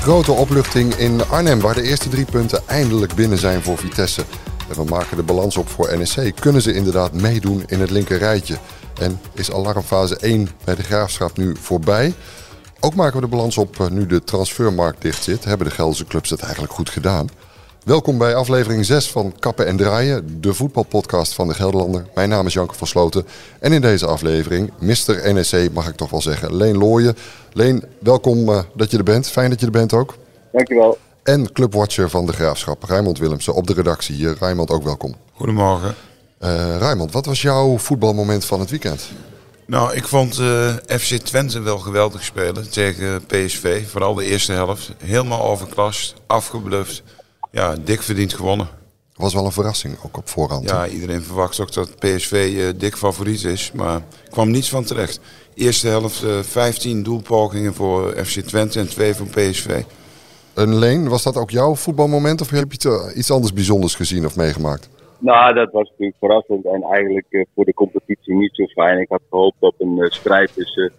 Grote opluchting in Arnhem, waar de eerste drie punten eindelijk binnen zijn voor Vitesse. En we maken de balans op voor NEC. Kunnen ze inderdaad meedoen in het linker rijtje? En is alarmfase 1 bij de Graafschap nu voorbij? Ook maken we de balans op eh, nu de transfermarkt dicht zit. Hebben de Gelderse clubs het eigenlijk goed gedaan? Welkom bij aflevering 6 van Kappen en Draaien, de voetbalpodcast van de Gelderlander. Mijn naam is Janke van Sloten en in deze aflevering, Mr. NEC mag ik toch wel zeggen, Leen Looyen. Leen, welkom uh, dat je er bent. Fijn dat je er bent ook. Dankjewel. En clubwatcher van de Graafschap, Rijmond Willemsen, op de redactie hier. Rijmond, ook welkom. Goedemorgen. Uh, Rijmond, wat was jouw voetbalmoment van het weekend? Nou, ik vond uh, FC Twente wel geweldig spelen tegen PSV. Vooral de eerste helft. Helemaal overklast, afgebluft ja, dik verdiend gewonnen. Was wel een verrassing, ook op voorhand. Ja, iedereen verwacht ook dat PSV uh, eh, dik favoriet is. Maar kwam niets van terecht. Eerste helft uh, eh, 15 doelpogingen voor FC Twente en 2 voor PSV. Een Leen, was dat ook jouw voetbalmoment of heb je iets anders bijzonders gezien of meegemaakt? Nou, dat was natuurlijk verrassend en eigenlijk uh, voor de competitie niet zo fijn. Ik had gehoopt op een strijd tussen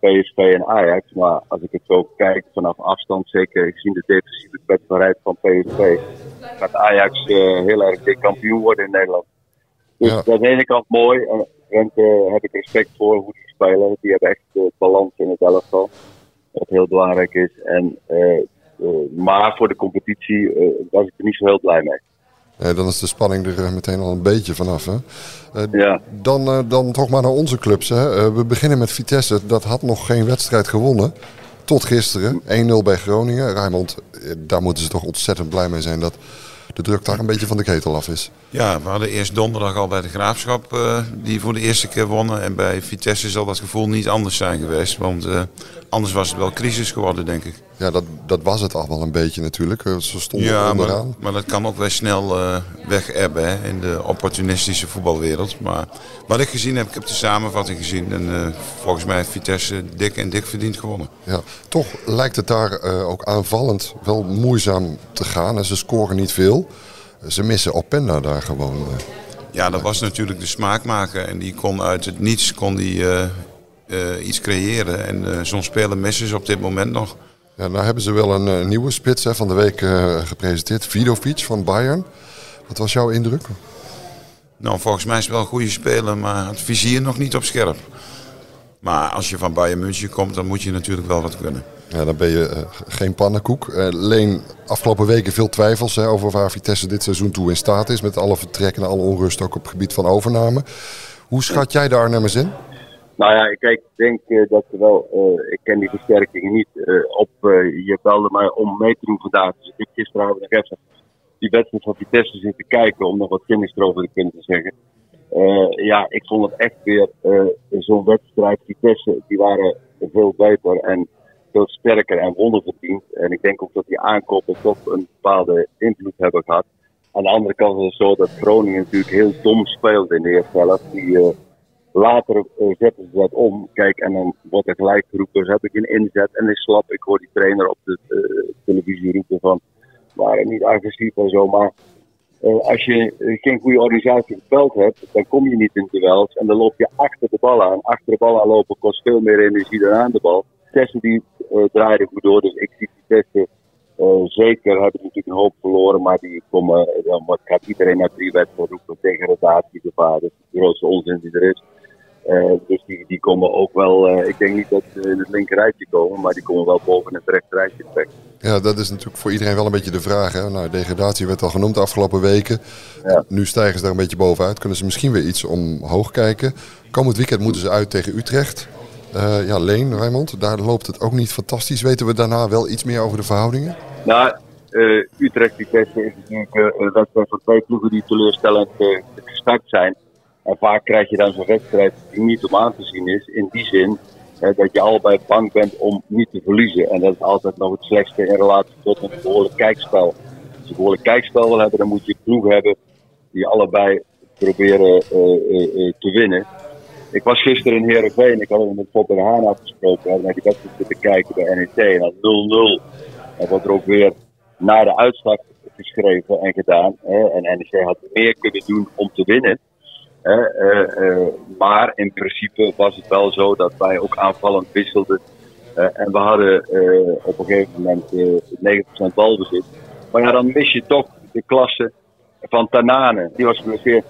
PSV en Ajax. Maar als ik het zo kijk vanaf afstand, zeker gezien de defensieve kwetsbaarheid van PSV, gaat Ajax uh, heel erg dik kampioen worden in Nederland. Dus ja. aan de ene kant mooi. En Twente heb ik respect voor hoe die spelen. Die hebben echt uh, balans in het elftal. Wat heel belangrijk is. En, maar voor de competitie was ik er niet zo heel blij mee. Eh, dan is de spanning er eh, meteen al een beetje vanaf. Hè? Uh, ja. dan, dan toch maar naar onze clubs. Hè? we beginnen met Vitesse. Dat had nog geen wedstrijd gewonnen. Tot gisteren. 1-0 bij Groningen. Rijmond, daar moeten ze toch ontzettend blij mee zijn dat de druk daar een beetje van de ketel af is. Ja, we hadden eerst donderdag al bij de Graafschap uh, die voor de eerste keer wonnen. En bij Vitesse zal dat gevoel niet anders zijn geweest. Want uh, anders was het wel crisis geworden, denk ik. Ja, dat, dat was het al wel een beetje natuurlijk. Eh, ze stonden ja, onderaan. Maar, maar dat kan ook wel snel uh, weg ebben in de opportunistische voetbalwereld. Maar wat ik gezien heb, ik heb de samenvatting gezien. En uh, volgens mij heeft Vitesse dik en dik verdiend gewonnen. Ja, toch lijkt het daar ook aanvallend wel moeizaam te gaan. En ze scoren niet veel. Ze missen Openda daar gewoon. Ja, dat was natuurlijk de smaakmaker. En die kon uit het niets kon die, iets creëren. En zo'n speler missen ze op dit moment nog. Ja, nou hebben ze wel een uh, nieuwe spits hè, van de week uh, gepresenteerd. Vidovic van Bayern. Wat was jouw indruk? Nou, volgens mij is het wel een goede speler, maar het vizier nog niet op scherp. Maar als je van Bayern München komt, dan moet je natuurlijk wel wat kunnen. Ja, dan ben je uh, geen pannenkoek. Leen, afgelopen weken veel twijfels hè, over waar Vitesse dit seizoen toe in staat is. Met alle vertrekken en alle onrust ook op het gebied van overname. Hoe schat jij de Arnhemmers in? Nou ja, kijk, ik denk uh, dat er wel, uh, ik ken die versterkingen niet, uh, op, je belde mij om mee te doen vandaag. Dus ik heb gisteravond nog even die wedstrijd van Vitesse zitten kijken om nog wat kennis erover te kunnen zeggen. ja, ik vond het echt weer zo'n wedstrijd. Vitesse, die waren veel beter en veel sterker en wonderverdiend. En ik denk ook dat die aankopen toch een bepaalde invloed hebben gehad. Aan de andere kant is het zo dat Groningen natuurlijk heel dom speelde in de eerste helft. Die, Later uh, zetten ze dat om. Kijk, en dan wordt er gelijk geroepen, ze hebben geen inzet en is slap. Ik hoor die trainer op de uh, televisie roepen van, waren niet agressief en zo. Maar uh, als je geen goede organisatie op het veld hebt, dan kom je niet in duels. En dan loop je achter de bal aan. Achter de bal aanlopen kost veel meer energie dan aan de bal. Tessen die draaiden goed door, dus ik zie die testen zeker hebben die natuurlijk een hoop verloren, maar die komen, dan gaat iedereen naar drie wedstrijden roepen tegen rotatiegevaar. Dat is de grootste onzin die er is. Uh, dus die, die komen ook wel, uh, ik denk niet dat ze in het linkerrijtje komen, maar die komen wel boven het rechterrijtje terecht. Ja, dat is natuurlijk voor iedereen wel een beetje de vraag. Hè? Nou, degradatie werd al genoemd de afgelopen weken. Ja. Nu stijgen ze daar een beetje bovenuit. Kunnen ze misschien weer iets omhoog kijken. Komend weekend moeten ze uit tegen Utrecht. Uh, ja, Leen, Rijmond, daar loopt het ook niet fantastisch. Weten we daarna wel iets meer over de verhoudingen? Nou, Utrecht, die is natuurlijk een wedstrijd van twee ploegen die teleurstellend gestart zijn. En vaak krijg je dan zo'n wedstrijd die niet om aan te zien is. In die zin hè, dat je allebei bang bent om niet te verliezen. En dat is altijd nog het slechtste in relatie tot een behoorlijk kijkspel. Als je een behoorlijk kijkspel wil hebben, dan moet je ploeg hebben die allebei proberen uh, uh, te winnen. Ik was gisteren in Heerenveen, ik had het met Fokker Haan afgesproken. En naar die wedstrijd zitten kijken bij NEC. En dan 0-0. En wordt er ook weer na de uitslag geschreven en gedaan. Hè. En NEC had meer kunnen doen om te winnen. Uh, uh, maar in principe was het wel zo dat wij ook aanvallend wisselden. en we hadden op een gegeven moment 9% balbezit. Maar ja, dan mis je toch de klasse van Tanane. Die was geblesseerd.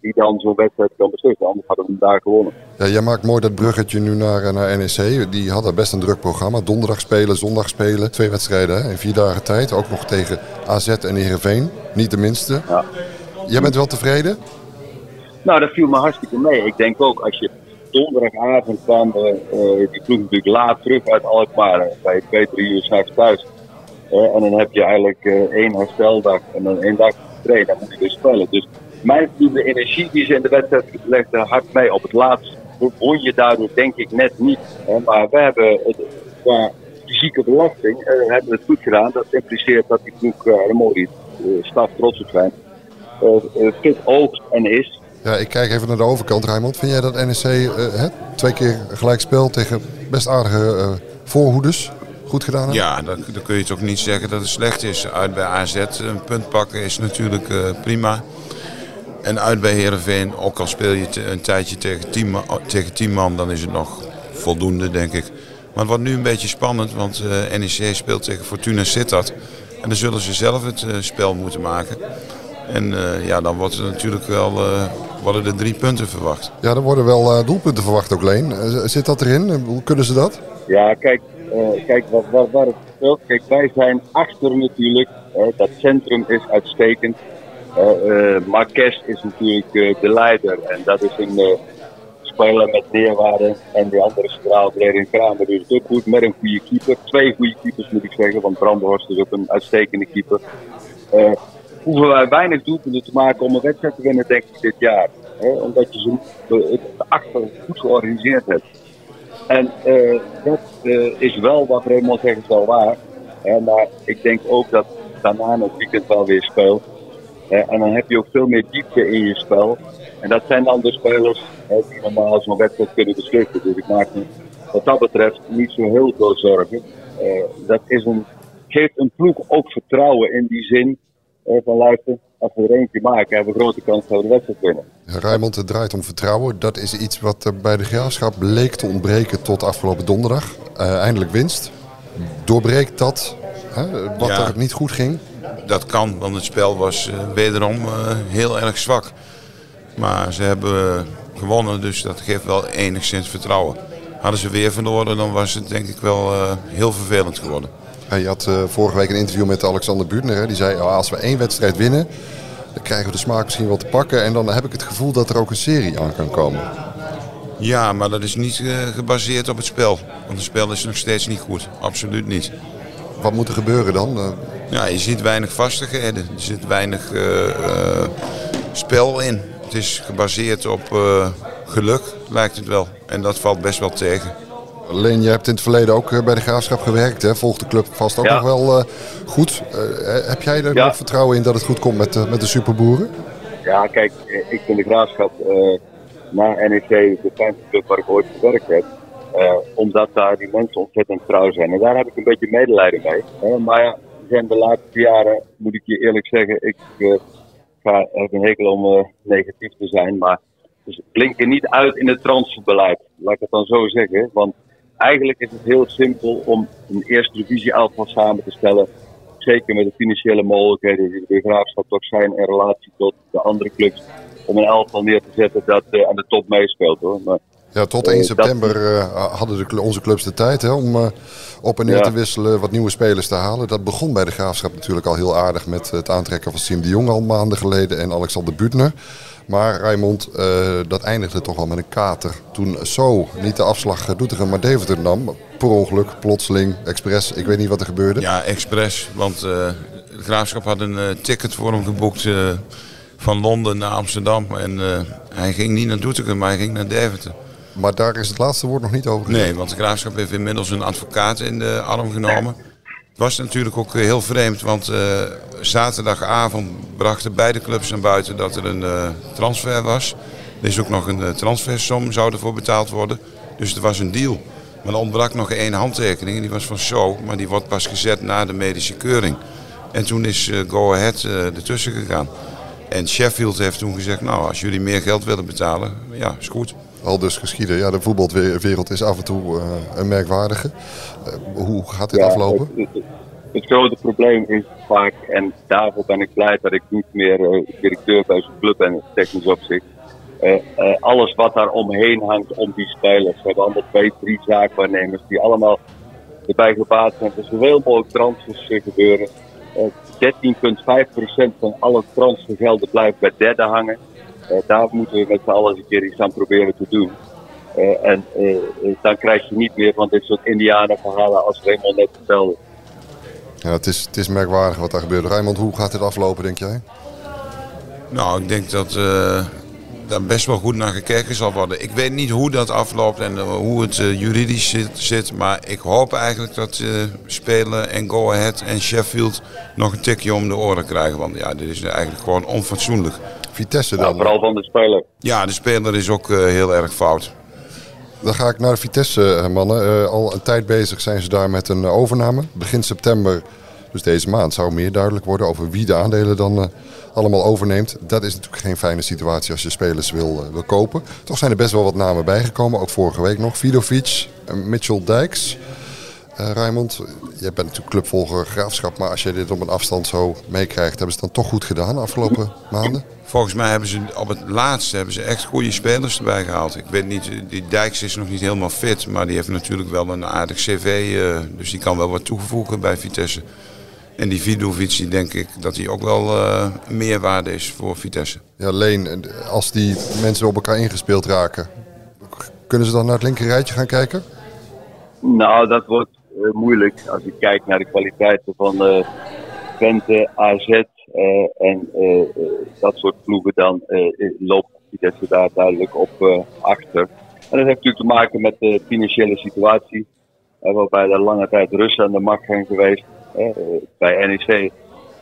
die dan zo'n wedstrijd kan beslissen. Anders hadden we daar gewonnen. Ja, jij maakt mooi dat bruggetje nu naar, naar NEC. Die hadden best een druk programma. Donderdag spelen, zondag spelen. Twee wedstrijden hè? in vier dagen tijd. Ook nog tegen AZ en Heerenveen. Niet de minste. Ja. Jij bent wel tevreden? Nou, dat viel me hartstikke mee. Ik denk ook als je donderdagavond kwam, die ploeg natuurlijk laat terug uit Alkmaar. Bij twee, drie uur s'nachts thuis. en dan heb je eigenlijk één hersteldag en dan één dag trainen. Dan moet je dus spelen. Dus mijn de energie die ze in de wedstrijd legde hard mee. Op het laatst won je daardoor denk ik net niet. Maar we hebben het, qua fysieke belasting hebben we het goed gedaan. Dat impliceert dat die ploeg uh, een mooie staf trots op zijn. fit oogt en is. Ja, ik kijk even naar de overkant, Rijmond. Vind jij dat NEC uh, twee keer gelijk speelt tegen best aardige uh, voorhoeders goed gedaan heeft? Ja, dan, dan, kun je toch niet zeggen dat het slecht is. Uit bij AZ een punt pakken is natuurlijk uh, prima. En uit bij Heerenveen, ook al speel je een tijdje tegen tien, man, tegen tien man, dan is het nog voldoende, denk ik. Maar het wordt nu een beetje spannend, want NEC speelt tegen Fortuna Sittard. En dan zullen ze zelf het spel moeten maken. En ja, dan wordt er natuurlijk wel, worden er drie punten verwacht. Ja, er worden wel uh, doelpunten verwacht ook, Leen. zit dat erin? Hoe kunnen ze dat? Ja, kijk, kijk wat, wat, waar het speelt. Kijk, wij zijn achter natuurlijk. dat centrum is uitstekend. Marques is natuurlijk de leider. En dat is een speler met neerwaarde. En die andere centraal in Kramer doet het ook goed. Met een goede keeper. Twee goede keepers moet ik zeggen. Want Brandhorst is ook een uitstekende keeper hoeven wij weinig doelpunten te maken om een wedstrijd te winnen, denk ik, dit jaar. Omdat je zo het achter goed georganiseerd hebt. En uh, dat uh, is wel wat Raymond zegt, wel waar. Hè? Maar ik denk ook dat daarna het weekend wel weer speelt. En dan heb je ook veel meer diepte in je spel. En dat zijn dan de spelers die normaal zo'n wedstrijd kunnen beslissen. Dus ik maak me wat dat betreft niet zo heel veel zorgen. Dat is een, geeft een ploeg ook vertrouwen in die zin van luister, als we er eentje maken, hebben we grote kans dat we de wedstrijd winnen. Rijmond, het draait om vertrouwen. Dat is iets wat bij de graafschap leek te ontbreken tot afgelopen donderdag. Uh, eindelijk winst. Doorbreekt dat hè, wat er niet goed ging? Dat kan, want het spel was uh, wederom uh, heel erg zwak. Maar ze hebben gewonnen, dus dat geeft wel enigszins vertrouwen. Hadden ze weer verloren, dan was het denk ik wel heel vervelend geworden. Je had uh, vorige week een interview met Alexander Buurtner. Hè? Die zei, oh, als we één wedstrijd winnen, dan krijgen we de smaak misschien wel te pakken. En dan heb ik het gevoel dat er ook een serie aan kan komen. Ja, maar dat is niet uh, gebaseerd op het spel. Want het spel is nog steeds niet goed. Absoluut niet. Wat moet er gebeuren dan? Uh... Ja, je ziet weinig vastigheden. Er zit weinig spel in. Het is gebaseerd op geluk, lijkt het wel. En dat valt best wel tegen. Leen, je hebt in het verleden ook eh, bij de Graafschap gewerkt. Hè? Volgt de club vast ook nog wel uh, goed. Uh, heb jij er nog vertrouwen in dat het goed komt met, met de superboeren? Ja, kijk, ik vind de Graafschap uh, na NEC de fijnste club waar ik ooit gewerkt heb. omdat daar die mensen ontzettend trouw zijn. En daar heb ik een beetje medelijden mee. maar ja, zijn de laatste jaren, moet ik je eerlijk zeggen, ik ga, heb een hekel om negatief te zijn. Maar dus blinken niet uit in het transferbeleid. Laat ik het dan zo zeggen. Want eigenlijk is het heel simpel om een eerste divisie elftal samen te stellen. Zeker met de financiële mogelijkheden die de graafschap toch zijn in relatie tot de andere clubs. Om een elftal neer te zetten dat uh, aan de top meespeelt hoor. Maar, ja, tot 1 uh, eh, september uh, hadden de, onze clubs de tijd hè, om op en neer ja. te wisselen, wat nieuwe spelers te halen. Dat begon bij de graafschap natuurlijk al heel aardig met het aantrekken van Sim de Jong al maanden geleden en Alexander Buutner. Maar Raymond, uh, dat eindigde toch al met een kater. Toen zo niet de afslag Doetinchem maar Deventer nam. Per ongeluk, plotseling, expres. Ik weet niet wat er gebeurde. Ja, expres. Want uh, de Graafschap had een uh, ticket voor hem geboekt van Londen naar Amsterdam. En hij ging niet naar Doetinchem, maar hij ging naar Deventer. Maar daar is het laatste woord nog niet over. Nee, want de Graafschap heeft inmiddels een advocaat in de arm genomen. Het was natuurlijk ook heel vreemd, want uh, zaterdagavond brachten beide clubs naar buiten dat er een uh, transfer was. Er is ook nog een uh, transfersom, zou ervoor betaald worden. Dus het was een deal. Maar er ontbrak nog één handtekening en die was van zo, maar die wordt pas gezet na de medische keuring. En toen is Go Ahead ertussen gegaan. En Sheffield heeft toen gezegd, nou als jullie meer geld willen betalen, ja is goed. Al dus geschieden. Ja, de voetbalwereld is af en toe een merkwaardige. hoe gaat dit aflopen? Het, grote probleem is vaak, en daarvoor ben ik blij dat ik niet meer directeur bij zo'n club ben, technisch opzicht. alles wat daar omheen hangt om die spelers. We hebben allemaal twee, drie zaakwaarnemers die allemaal erbij gebaat zijn er zoveel mogelijk transfers gebeuren. 13,5% van alle transfergelden blijft bij derde hangen. Uh, daar moeten we met z'n allen eens een keer iets aan proberen te doen. Uh, en uh, dan krijg je niet meer van dit soort indianenverhalen als Raymond net vertelde. Ja, het is, het is merkwaardig wat daar gebeurt. Raymond, hoe gaat dit aflopen, denk jij? Nou, ik denk dat daar best wel goed naar gekeken zal worden. Ik weet niet hoe dat afloopt en eh, hoe het uh, juridisch zit, zit, Maar ik hoop eigenlijk dat uh, Spelen en Go Ahead en Sheffield nog een tikje om de oren krijgen. Want ja, dit is eigenlijk gewoon onfatsoenlijk. Vitesse dan? vooral van de speler. Ja, de speler is ook heel erg fout. Dan ga ik naar de Vitesse, mannen. al een tijd bezig zijn ze daar met een overname. Begin september, dus deze maand, zou meer duidelijk worden over wie de aandelen dan allemaal overneemt. Dat is natuurlijk geen fijne situatie als je spelers wil, wil kopen. Toch zijn er best wel wat namen bijgekomen, ook vorige week nog. Vidovic, Mitchell Dijks. Uh, Raymond, jij bent natuurlijk clubvolger graafschap, maar als je dit op een afstand zo meekrijgt, hebben ze het dan toch goed gedaan de afgelopen maanden? Volgens mij hebben ze op het laatste hebben ze echt goede spelers erbij gehaald. Ik weet niet, die Dijks is nog niet helemaal fit, maar die heeft natuurlijk wel een aardig cv, uh, dus die kan wel wat toevoegen bij Vitesse. En die Vidovic, denk ik dat hij ook wel uh, meerwaarde is voor Vitesse. Ja, Leen, als die mensen op elkaar ingespeeld raken, kunnen ze dan naar het linkerrijtje gaan kijken? Nou, dat wordt uh, moeilijk als je kijkt naar de kwaliteiten van uh, Twente, AZ en dat soort ploegen. Dan loopt Vitesse daar duidelijk op achter. En dat heeft natuurlijk te maken met de financiële situatie. waarbij er lange tijd Russen aan de macht zijn geweest bij NEC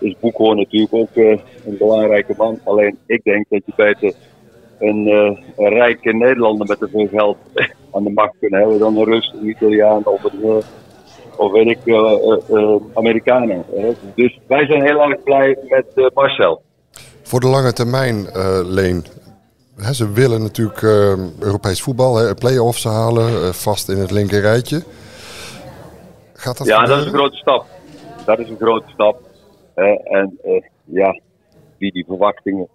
is Boekhoorn natuurlijk ook eh, een belangrijke man. Alleen ik denk dat je beter een, een rijke Nederlander met te veel geld aan de macht kunnen hebben dan een Rus, een Italiaan of een, of weet ik, Amerikanen. dus wij zijn heel erg blij met Marcel. Voor de lange termijn, Leen, ze willen natuurlijk Europees voetbal, play-offs halen, vast in het linker rijtje. Gaat dat ja, dat is een grote stap dat is een grote stap. en uh, ja, wie die verwachtingen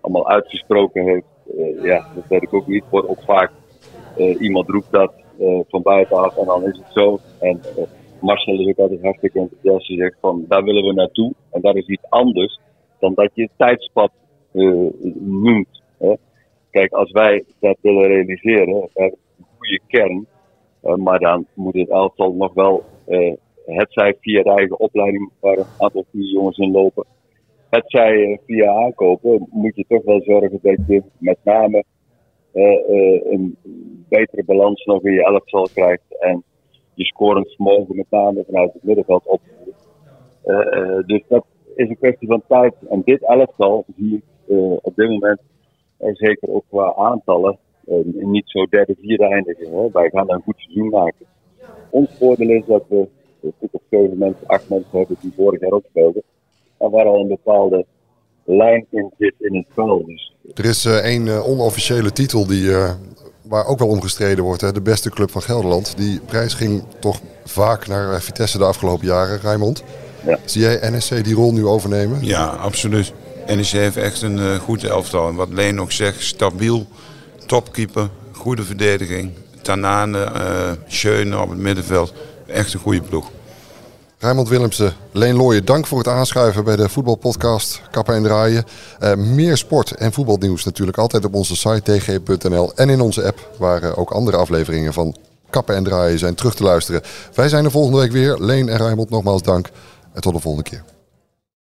allemaal uitgesproken heeft, uh, ja, dat weet ik ook niet. Wordt ook vaak uh, iemand roept dat van buitenaf en dan is het zo. En Marcel is ook altijd hartstikke enthousiast. Zegt van daar willen we naartoe. En dat is iets anders dan dat je het tijdspad noemt. Hè. Kijk, als wij dat willen realiseren, we een goede kern. maar dan moet het elftal nog wel het zij via de eigen opleiding waar een aantal jongens in lopen. Het zij eh, via aankopen moet je toch wel zorgen dat je met name uh, uh, een betere balans nog in je elftal krijgt. En je scorend vermogen met name vanuit het middenveld opvoert. Uh, dus dat is een kwestie van tijd. En dit elftal zie ik op dit moment zeker ook qua aantallen niet zo derde, vierde eindigen. Hè. Wij gaan een goed seizoen maken. Ons voordeel is dat we stuk of zeven mensen, acht mensen hebben die vorig jaar ook speelden. En waar al een bepaalde lijn in zit in het spel. Dus. Er is één onofficiële titel die, waar ook wel omgestreden wordt. Hè? De beste club van Gelderland. Die prijs ging toch vaak naar Vitesse de afgelopen jaren, Rijmond. Ja. Zie jij NSC die rol nu overnemen? Ja, absoluut. NEC heeft echt een goed elftal. En wat Leen ook zegt, stabiel, topkeeper, goede verdediging. Tanane, uh, Schöne op het middenveld. Echt een goede ploeg. Raymond Willemsen, Leen Looyen, dank voor het aanschuiven bij de voetbalpodcast Kappen en Draaien. Uh, meer sport en voetbalnieuws natuurlijk altijd op onze site tg.nl en in onze app, waar uh, ook andere afleveringen van Kappen en Draaien zijn terug te luisteren. Wij zijn er volgende week weer. Leen en Raymond, nogmaals dank en tot de volgende keer.